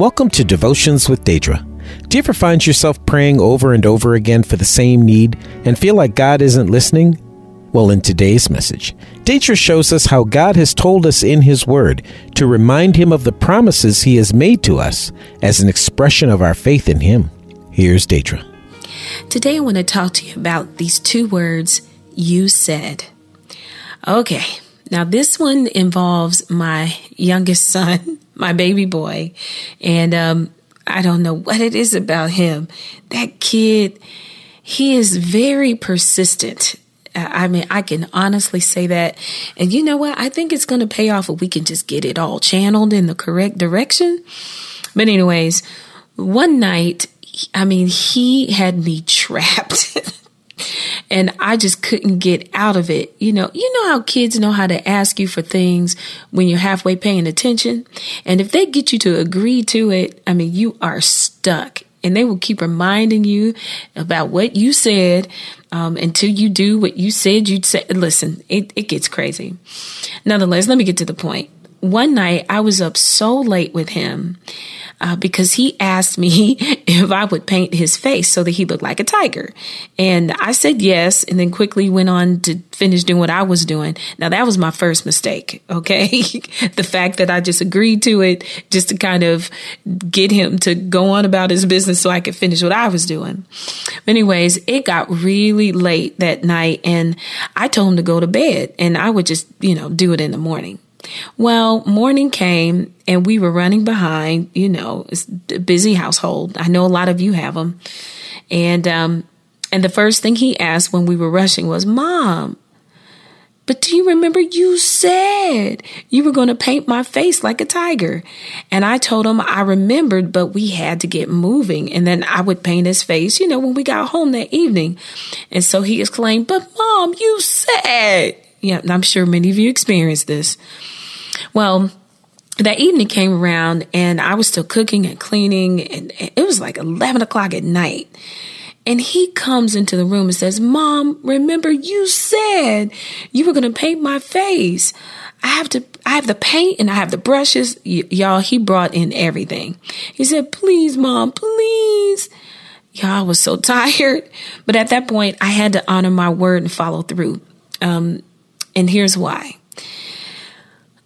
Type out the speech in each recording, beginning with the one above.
Welcome to Devotions with Da'dra. Do you ever find yourself praying over and over again for the same need and feel like God isn't listening? Well, in today's message, Da'dra shows us how God has told us in His Word to remind Him of the promises He has made to us as an expression of our faith in Him. Here's Da'dra. Today, I want to talk to you about these two words, you said. Okay, now this one involves my youngest son, my baby boy, and um, I don't know what it is about him. That kid, he is very persistent. I mean, I can honestly say that. And you know what? I think it's going to pay off if we can just get it all channeled in the correct direction. But, anyways, one night, I mean, he had me trapped. And I just couldn't get out of it. You know, you know how kids know how to ask you for things when you're halfway paying attention. And if they get you to agree to it, I mean, you are stuck and they will keep reminding you about what you said um, until you do what you said you'd say. Listen, it, it gets crazy. Nonetheless, let me get to the point. One night I was up so late with him uh, because he asked me if I would paint his face so that he looked like a tiger. And I said yes, and then quickly went on to finish doing what I was doing. Now, that was my first mistake, okay? the fact that I just agreed to it just to kind of get him to go on about his business so I could finish what I was doing. anyways, it got really late that night, and I told him to go to bed, and I would just, you know, do it in the morning. Well, morning came and we were running behind. You know, it's a busy household. I know a lot of you have them. And, um, and the first thing he asked when we were rushing was, Mom, but do you remember you said you were going to paint my face like a tiger? And I told him I remembered, but we had to get moving. And then I would paint his face, you know, when we got home that evening. And so he exclaimed, But mom, you said. Yeah, I'm sure many of you experienced this. Well, that evening came around and I was still cooking and cleaning, and it was like 11 o'clock at night. And he comes into the room and says, Mom, remember you said you were going to paint my face. I have to, I have the paint and I have the brushes. Y- y'all, he brought in everything. He said, Please, Mom, please. Y'all, I was so tired. But at that point, I had to honor my word and follow through. Um, and here's why.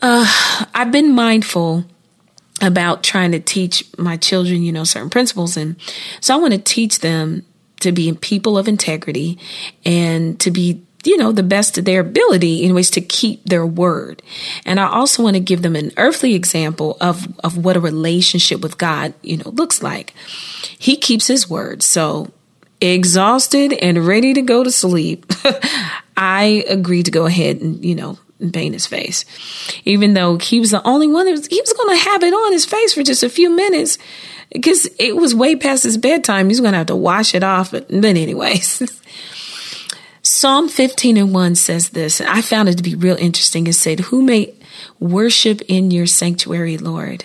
Uh, I've been mindful about trying to teach my children, you know, certain principles. And so I want to teach them to be people of integrity and to be you know, the best of their ability, anyways, to keep their word. And I also want to give them an earthly example of, of what a relationship with God, you know, looks like. He keeps his word. So exhausted and ready to go to sleep, I agreed to go ahead and, you know, paint his face. Even though he was the only one that was, he was going to have it on his face for just a few minutes because it was way past his bedtime. He's going to have to wash it off. But, but anyways, Psalm 15 and 1 says this. and I found it to be real interesting. It said, Who may worship in your sanctuary, Lord?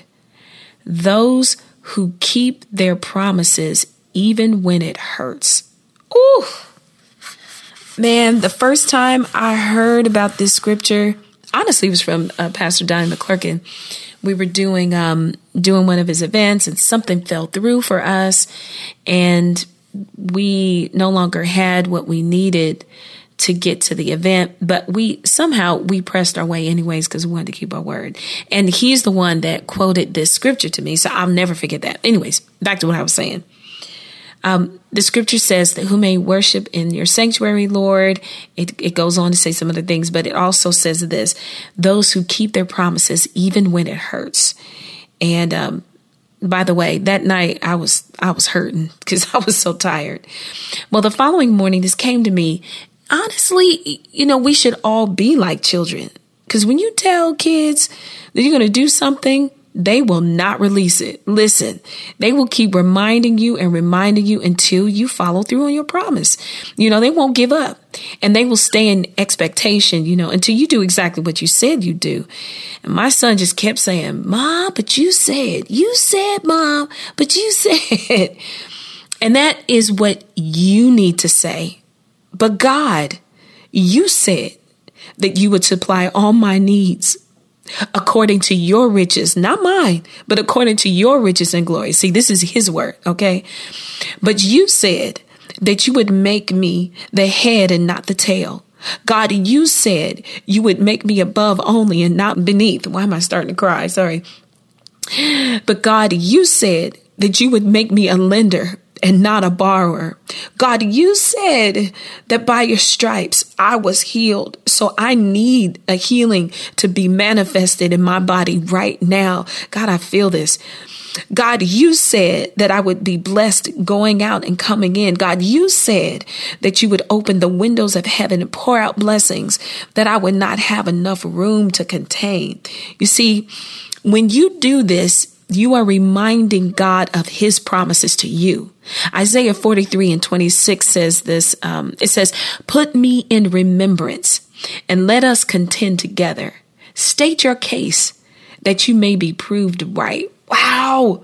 Those who keep their promises even when it hurts. Ooh. Man, the first time I heard about this scripture, honestly, it was from uh, Pastor Donnie McClurkin. We were doing um, doing one of his events, and something fell through for us, and we no longer had what we needed to get to the event, but we somehow we pressed our way anyways because we wanted to keep our word. And he's the one that quoted this scripture to me, so I'll never forget that. Anyways, back to what I was saying. Um, the scripture says that who may worship in your sanctuary, Lord. It, it goes on to say some other things, but it also says this those who keep their promises even when it hurts. And um, by the way, that night I was I was hurting because I was so tired. Well, the following morning, this came to me. Honestly, you know, we should all be like children because when you tell kids that you're going to do something, they will not release it. Listen, they will keep reminding you and reminding you until you follow through on your promise. You know, they won't give up and they will stay in expectation, you know, until you do exactly what you said you do. And my son just kept saying, Mom, but you said, you said, Mom, but you said. And that is what you need to say. But God, you said that you would supply all my needs according to your riches, not mine, but according to your riches and glory. See, this is his word, okay? But you said that you would make me the head and not the tail. God, you said you would make me above only and not beneath. Why am I starting to cry? Sorry. But God, you said that you would make me a lender and not a borrower. God, you said that by your stripes I was healed. So I need a healing to be manifested in my body right now. God, I feel this. God, you said that I would be blessed going out and coming in. God, you said that you would open the windows of heaven and pour out blessings that I would not have enough room to contain. You see, when you do this, you are reminding God of his promises to you. Isaiah 43 and 26 says this, um, it says, put me in remembrance and let us contend together. State your case that you may be proved right. Wow.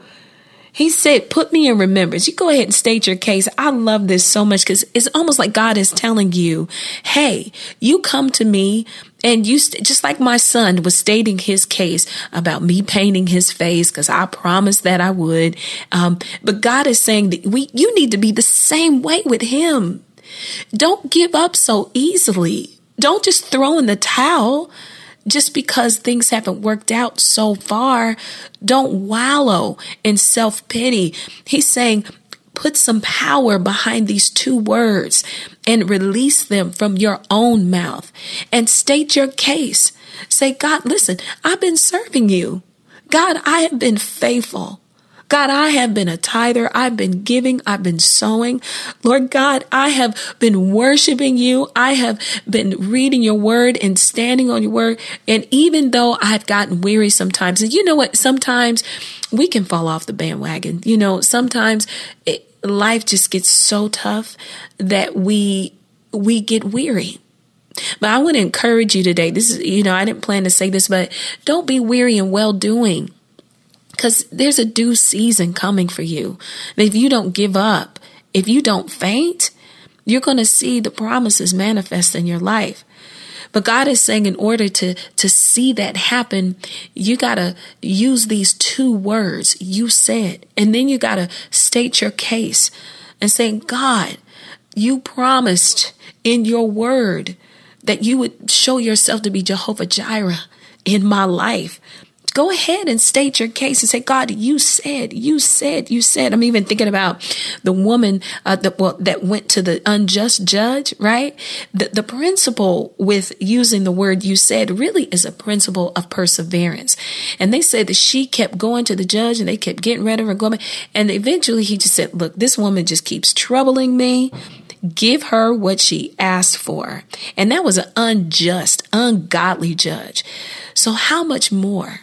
He said, put me in remembrance. You go ahead and state your case. I love this so much because it's almost like God is telling you, Hey, you come to me and you, st- just like my son was stating his case about me painting his face because I promised that I would. Um, but God is saying that we, you need to be the same way with him. Don't give up so easily. Don't just throw in the towel just because things haven't worked out so far, don't wallow in self pity. He's saying, put some power behind these two words and release them from your own mouth and state your case. Say, God, listen, I've been serving you. God, I have been faithful. God, I have been a tither. I've been giving. I've been sowing. Lord God, I have been worshiping you. I have been reading your word and standing on your word. And even though I've gotten weary sometimes, and you know what? Sometimes we can fall off the bandwagon. You know, sometimes it, life just gets so tough that we, we get weary. But I want to encourage you today. This is, you know, I didn't plan to say this, but don't be weary in well doing because there's a due season coming for you. And if you don't give up, if you don't faint, you're going to see the promises manifest in your life. But God is saying in order to, to see that happen, you got to use these two words you said, and then you got to state your case and say, God, you promised in your word that you would show yourself to be Jehovah Jireh in my life. Go ahead and state your case and say, God, you said, you said, you said. I'm even thinking about the woman uh, that, well, that went to the unjust judge, right? The, the principle with using the word you said really is a principle of perseverance. And they said that she kept going to the judge and they kept getting rid of her going. And eventually he just said, look, this woman just keeps troubling me give her what she asked for. And that was an unjust, ungodly judge. So how much more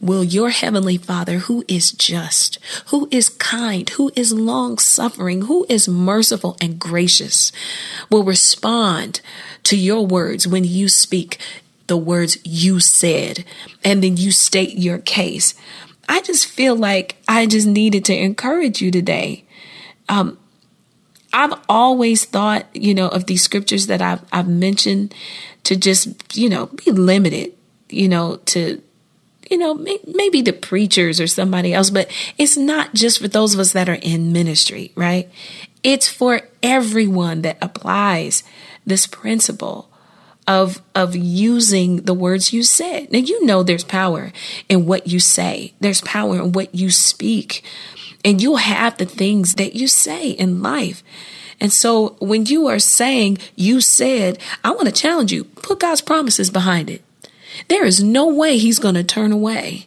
will your heavenly Father, who is just, who is kind, who is long suffering, who is merciful and gracious, will respond to your words when you speak the words you said and then you state your case. I just feel like I just needed to encourage you today. Um, I've always thought, you know, of these scriptures that I've, I've mentioned to just, you know, be limited, you know, to you know, maybe the preachers or somebody else, but it's not just for those of us that are in ministry, right? It's for everyone that applies this principle of of using the words you said. Now you know there's power in what you say. There's power in what you speak. And you'll have the things that you say in life. And so when you are saying you said, I want to challenge you, put God's promises behind it. There is no way he's going to turn away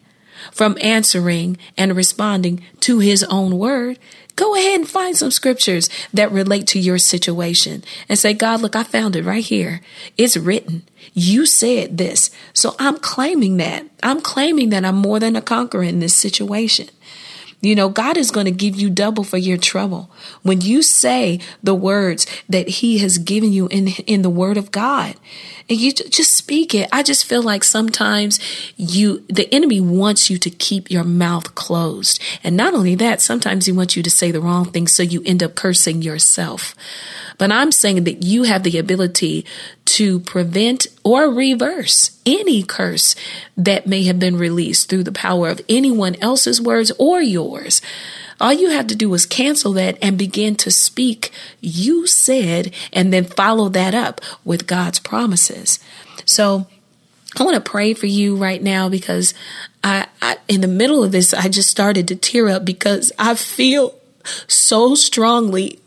from answering and responding to his own word. Go ahead and find some scriptures that relate to your situation and say, God, look, I found it right here. It's written. You said this. So I'm claiming that. I'm claiming that I'm more than a conqueror in this situation. You know, God is going to give you double for your trouble. When you say the words that he has given you in, in the word of God, and you just speak it. I just feel like sometimes you, the enemy wants you to keep your mouth closed. And not only that, sometimes he wants you to say the wrong thing. So you end up cursing yourself. But I'm saying that you have the ability to prevent or reverse any curse that may have been released through the power of anyone else's words or yours. All you had to do was cancel that and begin to speak, you said, and then follow that up with God's promises. So, I want to pray for you right now because I, I, in the middle of this, I just started to tear up because I feel so strongly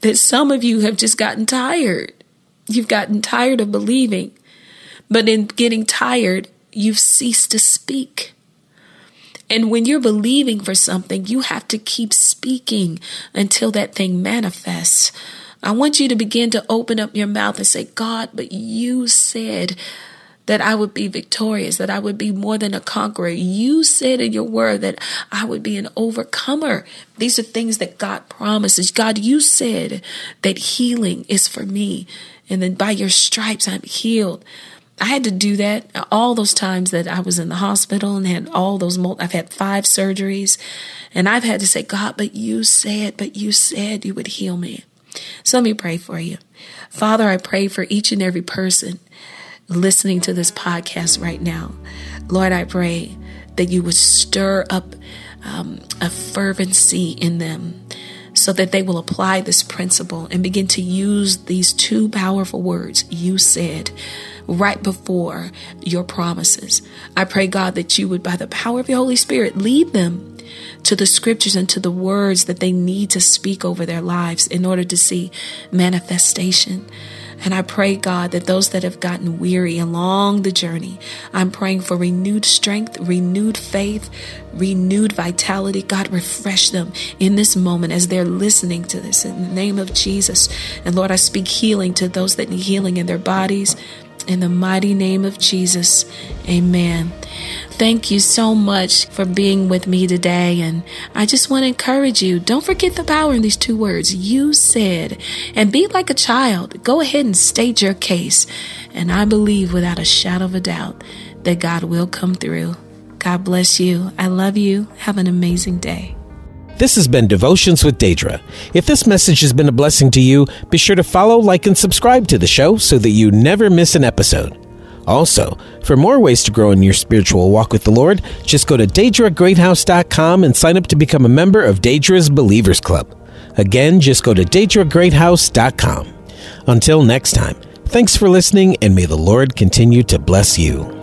that some of you have just gotten tired. You've gotten tired of believing, but in getting tired, you've ceased to speak. And when you're believing for something, you have to keep speaking until that thing manifests. I want you to begin to open up your mouth and say, God, but you said that I would be victorious, that I would be more than a conqueror. You said in your word that I would be an overcomer. These are things that God promises. God, you said that healing is for me, and then by your stripes I'm healed. I had to do that all those times that I was in the hospital and had all those, I've had five surgeries and I've had to say, God, but you said, but you said you would heal me. So let me pray for you. Father, I pray for each and every person listening to this podcast right now. Lord, I pray that you would stir up um, a fervency in them so that they will apply this principle and begin to use these two powerful words you said right before your promises. I pray, God, that you would, by the power of your Holy Spirit, lead them to the scriptures and to the words that they need to speak over their lives in order to see manifestation. And I pray, God, that those that have gotten weary along the journey, I'm praying for renewed strength, renewed faith, renewed vitality. God, refresh them in this moment as they're listening to this in the name of Jesus. And Lord, I speak healing to those that need healing in their bodies. In the mighty name of Jesus, amen. Thank you so much for being with me today. And I just want to encourage you don't forget the power in these two words. You said, and be like a child. Go ahead and state your case. And I believe without a shadow of a doubt that God will come through. God bless you. I love you. Have an amazing day. This has been Devotions with Da'dra. If this message has been a blessing to you, be sure to follow, like, and subscribe to the show so that you never miss an episode. Also, for more ways to grow in your spiritual walk with the Lord, just go to DadraGreathouse.com and sign up to become a member of Da'dra's Believers Club. Again, just go to DadraGreathouse.com. Until next time, thanks for listening and may the Lord continue to bless you.